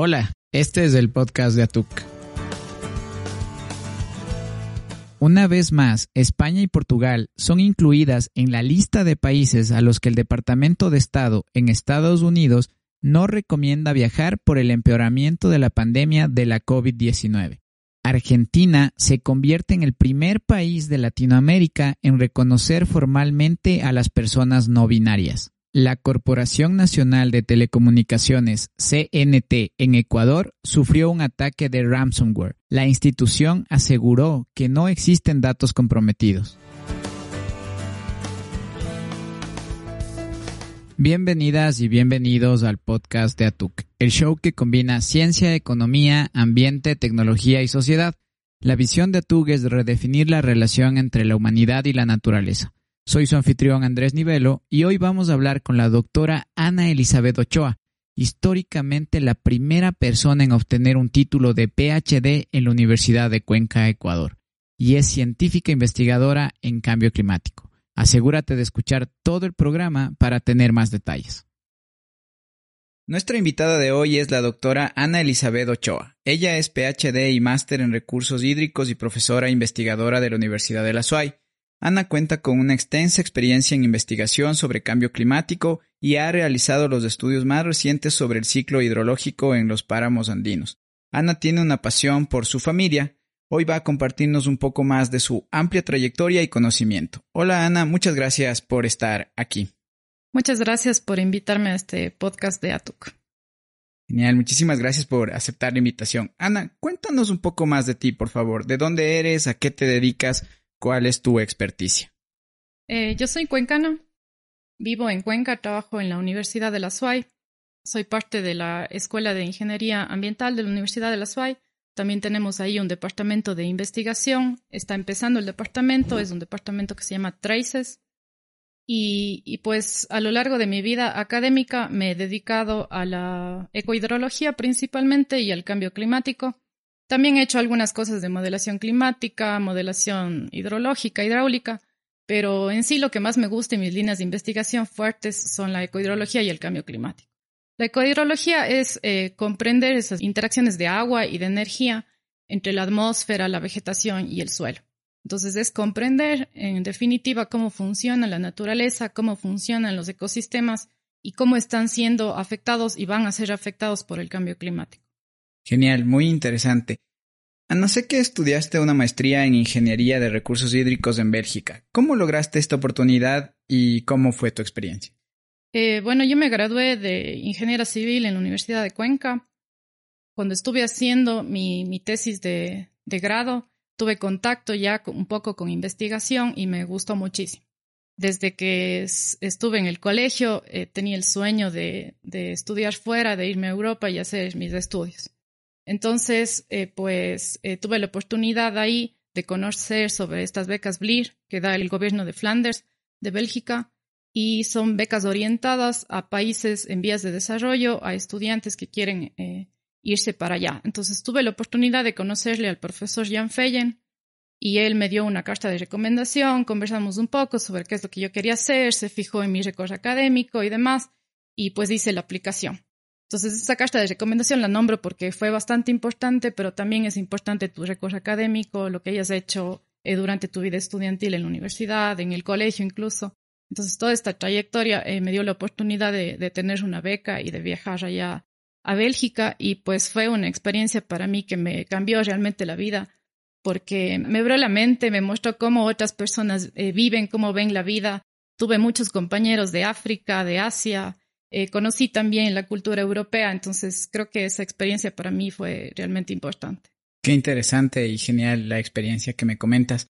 Hola, este es el podcast de Atuk. Una vez más, España y Portugal son incluidas en la lista de países a los que el Departamento de Estado en Estados Unidos no recomienda viajar por el empeoramiento de la pandemia de la COVID-19. Argentina se convierte en el primer país de Latinoamérica en reconocer formalmente a las personas no binarias. La Corporación Nacional de Telecomunicaciones, CNT, en Ecuador sufrió un ataque de ransomware. La institución aseguró que no existen datos comprometidos. Bienvenidas y bienvenidos al podcast de ATUC, el show que combina ciencia, economía, ambiente, tecnología y sociedad. La visión de ATUC es redefinir la relación entre la humanidad y la naturaleza. Soy su anfitrión Andrés Nivelo y hoy vamos a hablar con la doctora Ana Elizabeth Ochoa, históricamente la primera persona en obtener un título de PhD en la Universidad de Cuenca, Ecuador, y es científica investigadora en cambio climático. Asegúrate de escuchar todo el programa para tener más detalles. Nuestra invitada de hoy es la doctora Ana Elizabeth Ochoa. Ella es PhD y máster en recursos hídricos y profesora investigadora de la Universidad de la SUAY. Ana cuenta con una extensa experiencia en investigación sobre cambio climático y ha realizado los estudios más recientes sobre el ciclo hidrológico en los páramos andinos. Ana tiene una pasión por su familia Hoy va a compartirnos un poco más de su amplia trayectoria y conocimiento. Hola Ana, muchas gracias por estar aquí. Muchas gracias por invitarme a este podcast de ATUC. Genial, muchísimas gracias por aceptar la invitación. Ana, cuéntanos un poco más de ti, por favor. ¿De dónde eres? ¿A qué te dedicas? ¿Cuál es tu experticia? Eh, yo soy cuencana. Vivo en Cuenca, trabajo en la Universidad de la SUAY. Soy parte de la Escuela de Ingeniería Ambiental de la Universidad de la SUAY también tenemos ahí un departamento de investigación. Está empezando el departamento, es un departamento que se llama Traces. Y, pues a lo largo de mi vida académica me he dedicado a la ecohidrología principalmente y al cambio climático. También he hecho algunas cosas de modelación climática, modelación hidrológica, hidráulica, pero en sí lo que más me gusta y mis líneas de investigación fuertes son la ecohidrología y el cambio climático. La ecohidrología es eh, comprender esas interacciones de agua y de energía entre la atmósfera, la vegetación y el suelo. Entonces es comprender, en definitiva, cómo funciona la naturaleza, cómo funcionan los ecosistemas y cómo están siendo afectados y van a ser afectados por el cambio climático. Genial, muy interesante. Ana, sé que estudiaste una maestría en Ingeniería de Recursos Hídricos en Bélgica. ¿Cómo lograste esta oportunidad y cómo fue tu experiencia? Eh, bueno, yo me gradué de ingeniera civil en la Universidad de Cuenca. Cuando estuve haciendo mi, tesis de, grado, tuve contacto ya un poco con investigación y me gustó muchísimo. Desde que estuve en el colegio, eh, tenía el sueño de, estudiar fuera, de irme a Europa y hacer mis estudios. Entonces, eh, pues tuve la oportunidad ahí de conocer sobre estas becas BLIR que da el gobierno de Flanders, de Bélgica, y son becas orientadas a países en vías de desarrollo, a estudiantes que quieren eh, irse para allá. Entonces tuve la oportunidad de conocerle al profesor Jan Feyen y él me dio una carta de recomendación, conversamos un poco sobre qué es lo que yo quería hacer, se fijó en mi récord académico y demás y pues hice la aplicación. Entonces esa carta de recomendación la nombro porque fue bastante importante, pero también es importante tu récord académico, lo que hayas hecho eh, durante tu vida estudiantil en la universidad, en el colegio incluso. Entonces, toda esta trayectoria eh, me dio la oportunidad de, tener una beca y de viajar allá a Bélgica y pues fue una experiencia para mí que me cambió realmente la vida porque me abrió la mente, me mostró cómo otras personas eh, viven, cómo ven la vida. Tuve muchos compañeros de África, de Asia, eh, conocí también la cultura europea, entonces creo que esa experiencia para mí fue realmente importante. Qué interesante y genial la experiencia que me comentas.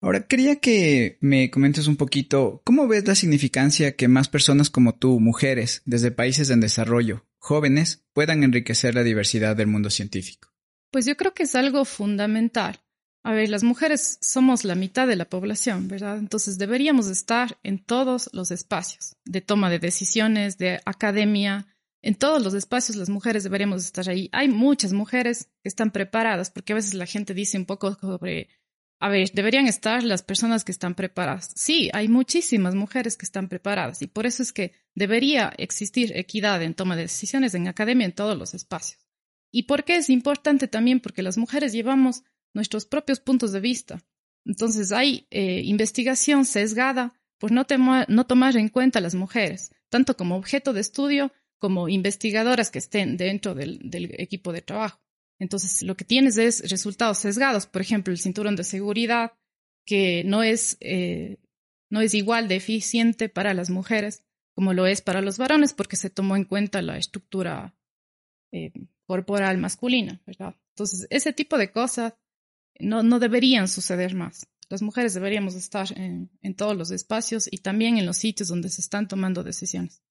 Ahora, quería que me comentes un poquito cómo ves la significancia que más personas como tú, mujeres, desde países en desarrollo, jóvenes puedan enriquecer la diversidad del mundo científico? Pues yo creo que es algo fundamental. A ver, las mujeres somos la mitad de la población, ¿verdad? Entonces deberíamos estar en todos los espacios de toma de decisiones, de academia, en todos los espacios las mujeres deberíamos estar ahí. Hay muchas mujeres que están preparadas, porque a veces la gente dice un poco sobre, a ver, deberían estar las personas que están preparadas. Sí, hay muchísimas mujeres que están preparadas y por eso es que debería existir equidad en toma de decisiones en academia en todos los espacios. ¿Y por qué es importante también? Porque las mujeres llevamos nuestros propios puntos de vista. Entonces hay eh, investigación sesgada por no, no tomar en cuenta a las mujeres, tanto como objeto de estudio como investigadoras que estén dentro del, equipo de trabajo. Entonces, lo que tienes es resultados sesgados. Por ejemplo, el cinturón de seguridad, que no es, eh, no es igual de eficiente para las mujeres como lo es para los varones, porque se tomó en cuenta la estructura eh, corporal masculina. Entonces, ese tipo de cosas no, no deberían suceder más. Las mujeres deberíamos estar en, en todos los espacios y también en los sitios donde se están tomando decisiones.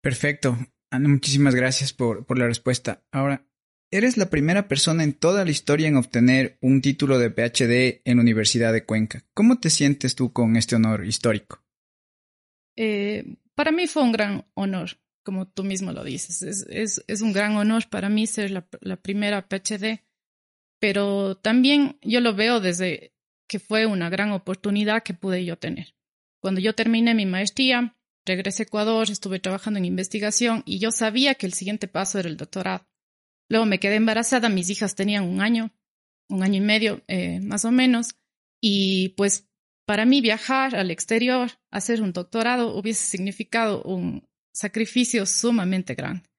Perfecto. Ana, muchísimas gracias por, por la respuesta. Ahora, eres la primera persona en toda la historia en obtener un título de PhD en la Universidad de Cuenca. ¿Cómo te sientes tú con este honor histórico? Eh, para mí fue un gran honor, como tú mismo lo dices. Es, es, es un gran honor para mí ser la, la primera PhD pero también yo lo veo desde que fue una gran oportunidad que pude yo tener. Cuando yo terminé mi maestría, regresé a Ecuador, estuve trabajando en investigación y yo sabía que el siguiente paso era el doctorado. Luego me quedé embarazada, mis hijas tenían un año, un año y medio eh, más o menos, y pues para mí viajar al exterior, hacer un doctorado, hubiese significado un sacrificio sumamente grande.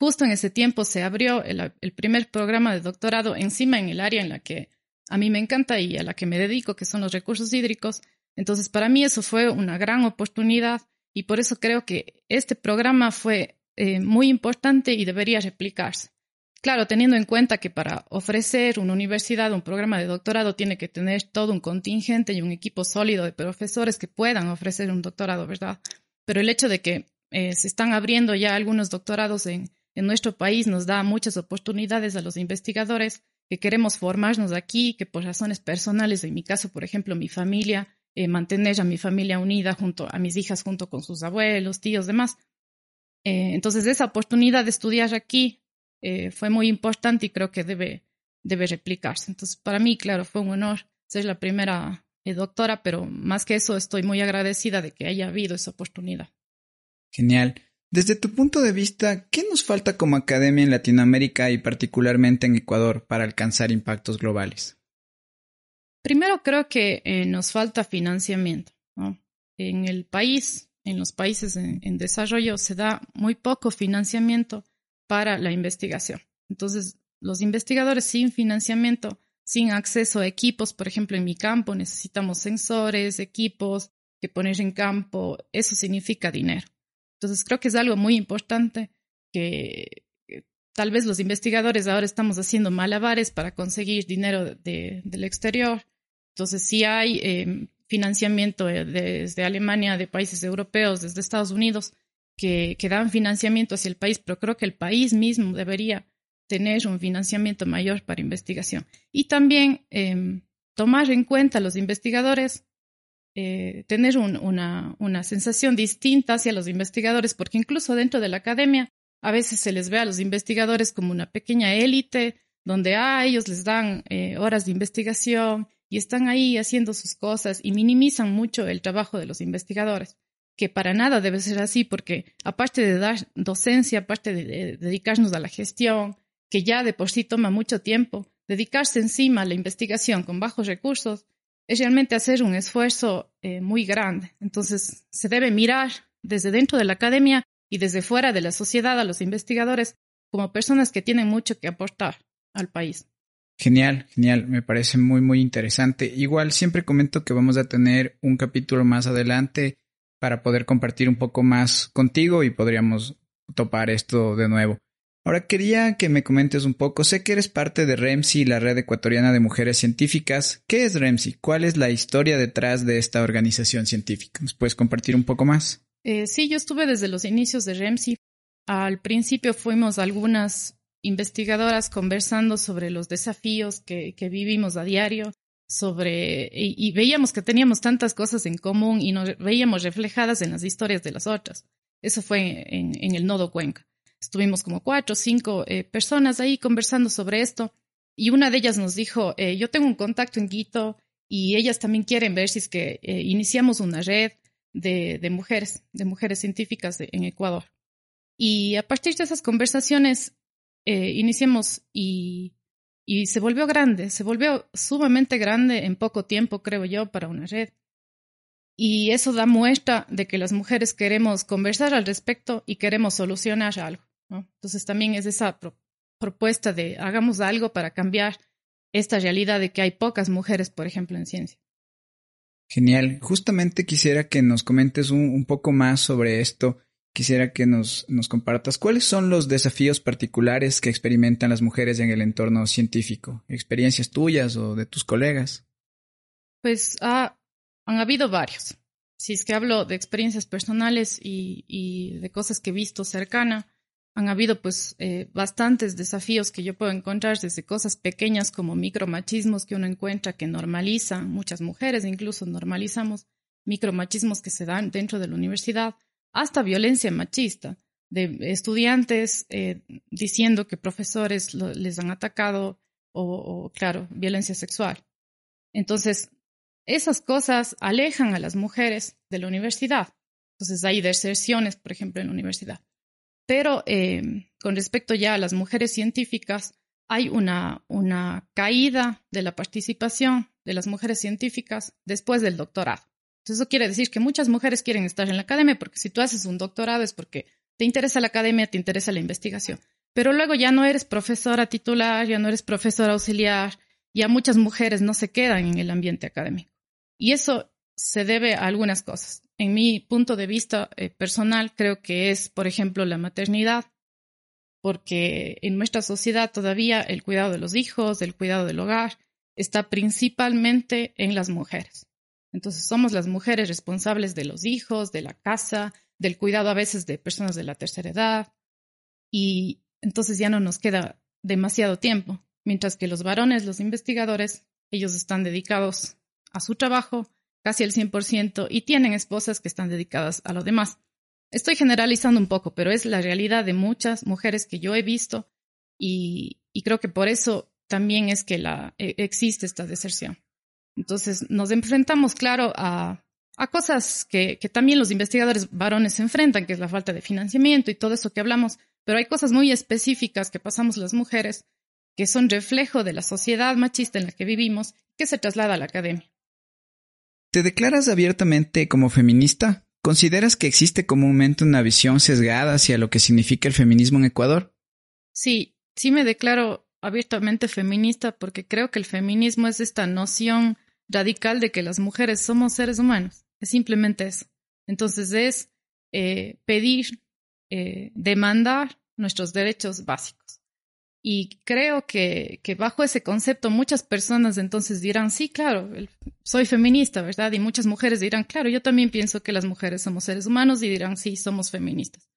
Justo en ese tiempo se abrió el, primer programa de doctorado encima en el área en la que a mí me encanta y a la que me dedico, que son los recursos hídricos. Entonces, para mí eso fue una gran oportunidad y por eso creo que este programa fue eh, muy importante y debería replicarse. Claro, teniendo en cuenta que para ofrecer una universidad un programa de doctorado tiene que tener todo un contingente y un equipo sólido de profesores que puedan ofrecer un doctorado, ¿verdad? Pero el hecho de que eh, se están abriendo ya algunos doctorados en, en nuestro país nos da muchas oportunidades a los investigadores que queremos formarnos aquí, que por razones personales, en mi caso, por ejemplo, mi familia, eh, mantener a mi familia unida junto a mis hijas, junto con sus abuelos, tíos, demás. Eh, entonces, esa oportunidad de estudiar aquí eh, fue muy importante y creo que debe, debe replicarse. Entonces, para mí, claro, fue un honor ser la primera doctora, pero más que eso, estoy muy agradecida de que haya habido esa oportunidad. Genial. Desde tu punto de vista, ¿qué nos falta como academia en Latinoamérica y particularmente en Ecuador para alcanzar impactos globales? Primero creo que eh, nos falta financiamiento. En el país, en los países en, desarrollo, se da muy poco financiamiento para la investigación. Entonces, los investigadores sin financiamiento, sin acceso a equipos, por ejemplo, en mi campo necesitamos sensores, equipos que poner en campo, eso significa dinero. Entonces creo que es algo muy importante que, tal vez los investigadores ahora estamos haciendo malabares para conseguir dinero del exterior. Entonces sí hay em, financiamiento desde Alemania, de países europeos, desde Estados Unidos, que, que dan financiamiento hacia el país, pero creo que el país mismo debería tener un financiamiento mayor para investigación. Y también em, tomar en cuenta a los investigadores eh, tener una, sensación distinta hacia los investigadores, porque incluso dentro de la academia a veces se les ve a los investigadores como una pequeña élite, donde a ellos les dan eh, horas de investigación y están ahí haciendo sus cosas y minimizan mucho el trabajo de los investigadores, que para nada debe ser así, porque aparte de dar docencia, aparte de dedicarnos a la gestión, que ya de por sí toma mucho tiempo, dedicarse encima a la investigación con bajos recursos es realmente hacer un esfuerzo eh, muy grande. Entonces, se debe mirar desde dentro de la academia y desde fuera de la sociedad a los investigadores como personas que tienen mucho que aportar al país. Genial, genial, me parece muy, muy interesante. Igual siempre comento que vamos a tener un capítulo más adelante para poder compartir un poco más contigo y podríamos topar esto de nuevo. Ahora quería que me comentes un poco. Sé que eres parte de REMSI, la Red Ecuatoriana de Mujeres Científicas. ¿Qué es REMSI? ¿Cuál es la historia detrás de esta organización científica? ¿Nos puedes compartir un poco más? Eh, sí, yo estuve desde los inicios de REMSI. al principio fuimos algunas investigadoras conversando sobre los desafíos que, vivimos a diario, sobre, y, veíamos que teníamos tantas cosas en común y nos veíamos reflejadas en las historias de las otras. Eso fue en, el nodo Cuenca. Estuvimos como cuatro o cinco eh, personas ahí conversando sobre esto y una de ellas nos dijo, eh, yo tengo un contacto en Quito y ellas también quieren ver si es que eh, iniciamos una red de, mujeres, de mujeres científicas en Ecuador. Y a partir de esas conversaciones iniciamos y, y se volvió grande, se volvió sumamente grande en poco tiempo, creo yo, para una red. Y eso da muestra de que las mujeres queremos conversar al respecto y queremos solucionar algo. Entonces también es esa propuesta de hagamos algo para cambiar esta realidad de que hay pocas mujeres, por ejemplo, en ciencia. Genial. Justamente quisiera que nos comentes un, poco más sobre esto. Quisiera que nos, nos, compartas cuáles son los desafíos particulares que experimentan las mujeres en el entorno científico, experiencias tuyas o de tus colegas. Pues han habido varios. Si es que hablo de experiencias personales y, y de cosas que he visto cercana, han habido pues eh, bastantes desafíos que yo puedo encontrar desde cosas pequeñas como micromachismos que uno encuentra que normalizan, muchas mujeres incluso normalizamos micromachismos que se dan dentro de la universidad, hasta violencia machista de estudiantes eh, diciendo que profesores les han atacado o, o, claro, violencia sexual. Entonces, esas cosas alejan a las mujeres de la universidad. Entonces, hay deserciones, por ejemplo, en la universidad. Pero eh, con respecto ya a las mujeres científicas, hay una, una caída de la participación de las mujeres científicas después del doctorado. Entonces, eso quiere decir que muchas mujeres quieren estar en la academia porque si tú haces un doctorado es porque te interesa la academia, te interesa la investigación. Pero luego ya no eres profesora titular, ya no eres profesora auxiliar, ya muchas mujeres no se quedan en el ambiente académico. Y eso se debe a algunas cosas. En mi punto de vista eh, personal, creo que es, por ejemplo, la maternidad, porque en nuestra sociedad todavía el cuidado de los hijos, el cuidado del hogar, está principalmente en las mujeres. Entonces somos las mujeres responsables de los hijos, de la casa, del cuidado a veces de personas de la tercera edad, y entonces ya no nos queda demasiado tiempo, mientras que los varones, los investigadores, ellos están dedicados a su trabajo, casi el 100%, y tienen esposas que están dedicadas a lo demás. Estoy generalizando un poco, pero es la realidad de muchas mujeres que yo he visto y, creo que por eso también es que e, existe esta deserción. Entonces nos enfrentamos, claro, a, cosas que, que, también los investigadores varones se enfrentan, que es la falta de financiamiento y todo eso que hablamos, pero hay cosas muy específicas que pasamos las mujeres que son reflejo de la sociedad machista en la que vivimos, que se traslada a la academia. ¿Te declaras abiertamente como feminista? ¿Consideras que existe comúnmente una visión sesgada hacia lo que significa el feminismo en Ecuador? Sí, sí me declaro abiertamente feminista porque creo que el feminismo es esta noción radical de que las mujeres somos seres humanos. Es simplemente eso. Entonces es eh, pedir, eh, demandar nuestros derechos básicos. Y creo que, que, bajo ese concepto muchas personas entonces dirán, sí, claro, soy feminista, ¿verdad? Y muchas mujeres dirán, claro, yo también pienso que las mujeres somos seres humanos y dirán, sí, somos feministas.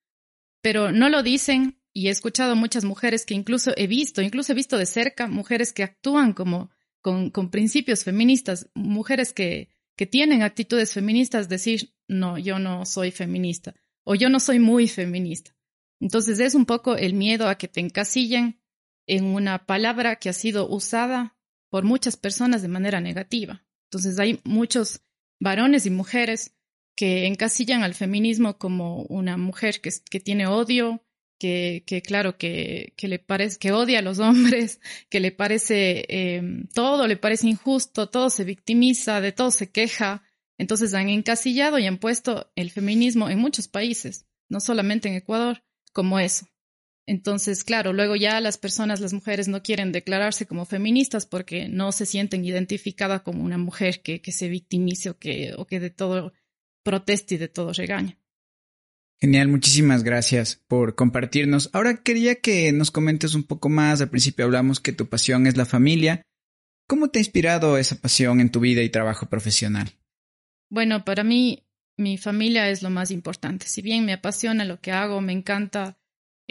Pero no lo dicen y he escuchado muchas mujeres que incluso he visto, incluso he visto de cerca mujeres que actúan como con, con principios feministas, mujeres que, que tienen actitudes feministas, decir, no, yo no soy feminista o yo no soy muy feminista. Entonces es un poco el miedo a que te encasillen en una palabra que ha sido usada por muchas personas de manera negativa. Entonces hay muchos varones y mujeres que encasillan al feminismo como una mujer que, tiene odio, que, claro, que, que, le parece, que odia a los hombres, que le parece em, todo, le parece injusto, todo se victimiza, de todo se queja. Entonces han encasillado y han puesto el feminismo en muchos países, no solamente en Ecuador, como eso. Entonces, claro, luego ya las personas, las mujeres no quieren declararse como feministas porque no se sienten identificadas como una mujer que, que se victimice o que, o que de todo proteste y de todo regaña. Genial, muchísimas gracias por compartirnos. Ahora quería que nos comentes un poco más. Al principio hablamos que tu pasión es la familia. ¿Cómo te ha inspirado esa pasión en tu vida y trabajo profesional? Bueno, para mí mi familia es lo más importante. Si bien me apasiona lo que hago, me encanta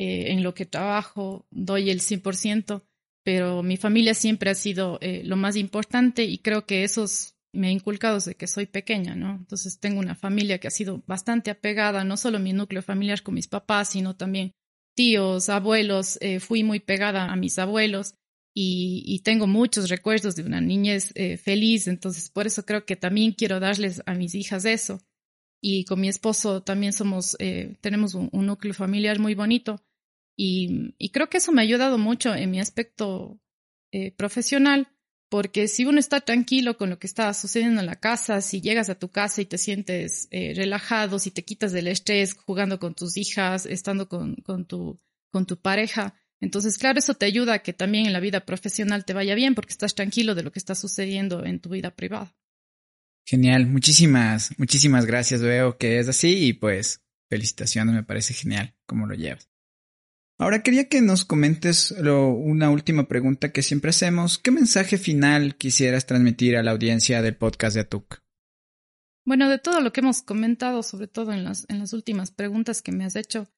eh, en lo que trabajo, doy el 100%, pero mi familia siempre ha sido eh, lo más importante y creo que eso me ha inculcado desde que soy pequeña, ¿no? Entonces tengo una familia que ha sido bastante apegada, no solo mi núcleo familiar con mis papás, sino también tíos, abuelos, eh, fui muy pegada a mis abuelos y, tengo muchos recuerdos de una niñez eh, feliz, entonces por eso creo que también quiero darles a mis hijas eso. Y con mi esposo también somos, eh, tenemos un, núcleo familiar muy bonito y, creo que eso me ha ayudado mucho en mi aspecto profesional, porque si uno está tranquilo con lo que está sucediendo en la casa, si llegas a tu casa y te sientes relajado, si te quitas del estrés jugando con tus hijas, estando con, con, tu, con tu pareja, entonces, claro, eso te ayuda a que también en la vida profesional te vaya bien porque estás tranquilo de lo que está sucediendo en tu vida privada. Genial, muchísimas, muchísimas gracias. Veo que es así y pues felicitaciones, me parece genial cómo lo llevas. Ahora quería que nos comentes una última pregunta que siempre hacemos. ¿Qué mensaje final quisieras transmitir a la audiencia del podcast de Atuk? Bueno, de todo lo que hemos comentado, sobre todo en las, últimas preguntas que me has hecho,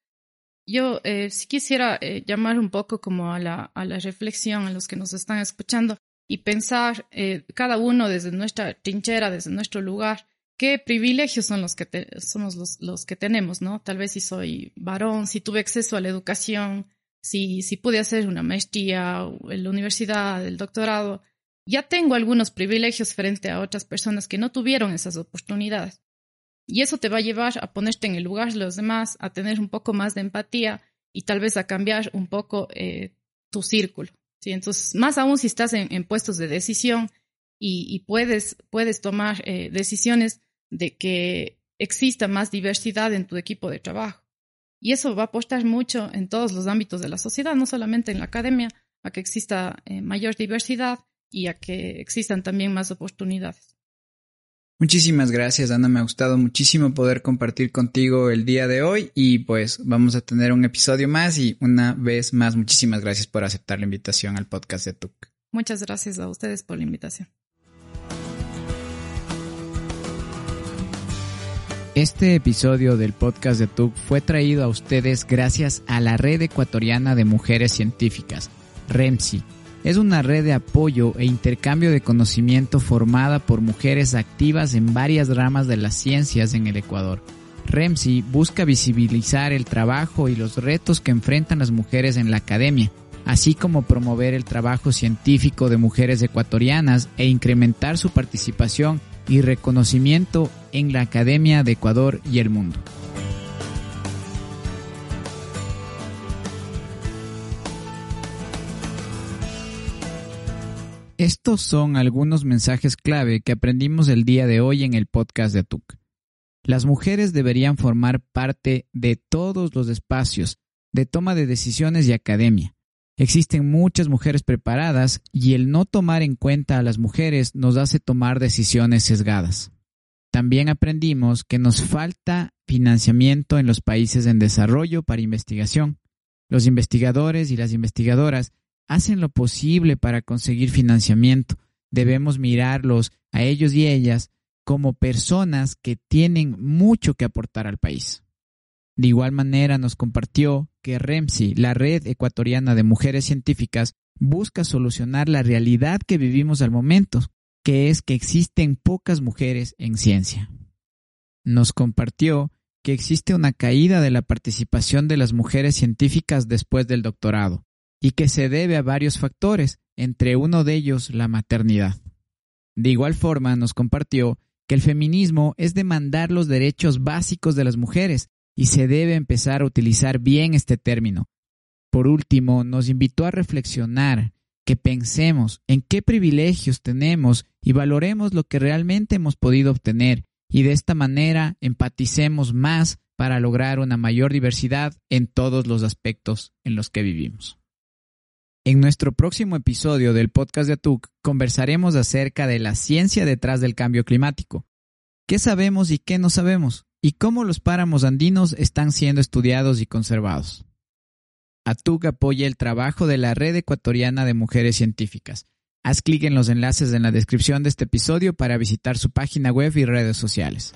yo eh, sí quisiera eh, llamar un poco como a la, a la reflexión a los que nos están escuchando y pensar eh, cada uno desde nuestra trinchera, desde nuestro lugar, qué privilegios son los que somos los, los, que tenemos, ¿no? Tal vez si soy varón, si tuve acceso a la educación, si, si pude hacer una maestría en la universidad, el doctorado, ya tengo algunos privilegios frente a otras personas que no tuvieron esas oportunidades. Y eso te va a llevar a ponerte en el lugar de los demás, a tener un poco más de empatía y tal vez a cambiar un poco eh, tu círculo. ¿sí? Entonces, más aún si estás en, puestos de decisión y, puedes, puedes tomar eh, decisiones de que exista más diversidad en tu equipo de trabajo. Y eso va a apostar mucho en todos los ámbitos de la sociedad, no solamente en la academia, a que exista eh, mayor diversidad y a que existan también más oportunidades. Muchísimas gracias, Ana. Me ha gustado muchísimo poder compartir contigo el día de hoy y pues vamos a tener un episodio más y una vez más muchísimas gracias por aceptar la invitación al podcast de TUC. Muchas gracias a ustedes por la invitación. Este episodio del podcast de TUC fue traído a ustedes gracias a la Red Ecuatoriana de Mujeres Científicas, REMSI es una red de apoyo e intercambio de conocimiento formada por mujeres activas en varias ramas de las ciencias en el Ecuador. REMSI busca visibilizar el trabajo y los retos que enfrentan las mujeres en la academia, así como promover el trabajo científico de mujeres ecuatorianas e incrementar su participación y reconocimiento en la academia de Ecuador y el mundo. Estos son algunos mensajes clave que aprendimos el día de hoy en el podcast de Atuk. Las mujeres deberían formar parte de todos los espacios de toma de decisiones y academia. Existen muchas mujeres preparadas y el no tomar en cuenta a las mujeres nos hace tomar decisiones sesgadas. También aprendimos que nos falta financiamiento en los países en desarrollo para investigación. Los investigadores y las investigadoras hacen lo posible para conseguir financiamiento. Debemos mirarlos a ellos y ellas como personas que tienen mucho que aportar al país. De igual manera nos compartió que REMSI, la Red Ecuatoriana de Mujeres Científicas, busca solucionar la realidad que vivimos al momento, que es que existen pocas mujeres en ciencia. Nos compartió que existe una caída de la participación de las mujeres científicas después del doctorado, y que se debe a varios factores, entre uno de ellos la maternidad. De igual forma, nos compartió que el feminismo es demandar los derechos básicos de las mujeres y se debe empezar a utilizar bien este término. Por último, nos invitó a reflexionar, que pensemos en qué privilegios tenemos y valoremos lo que realmente hemos podido obtener y de esta manera empaticemos más para lograr una mayor diversidad en todos los aspectos en los que vivimos. En nuestro próximo episodio del podcast de ATUC conversaremos acerca de la ciencia detrás del cambio climático. ¿Qué sabemos y qué no sabemos? ¿Y cómo los páramos andinos están siendo estudiados y conservados? ATUC apoya el trabajo de la Red Ecuatoriana de Mujeres Científicas. Haz clic en los enlaces en la descripción de este episodio para visitar su página web y redes sociales.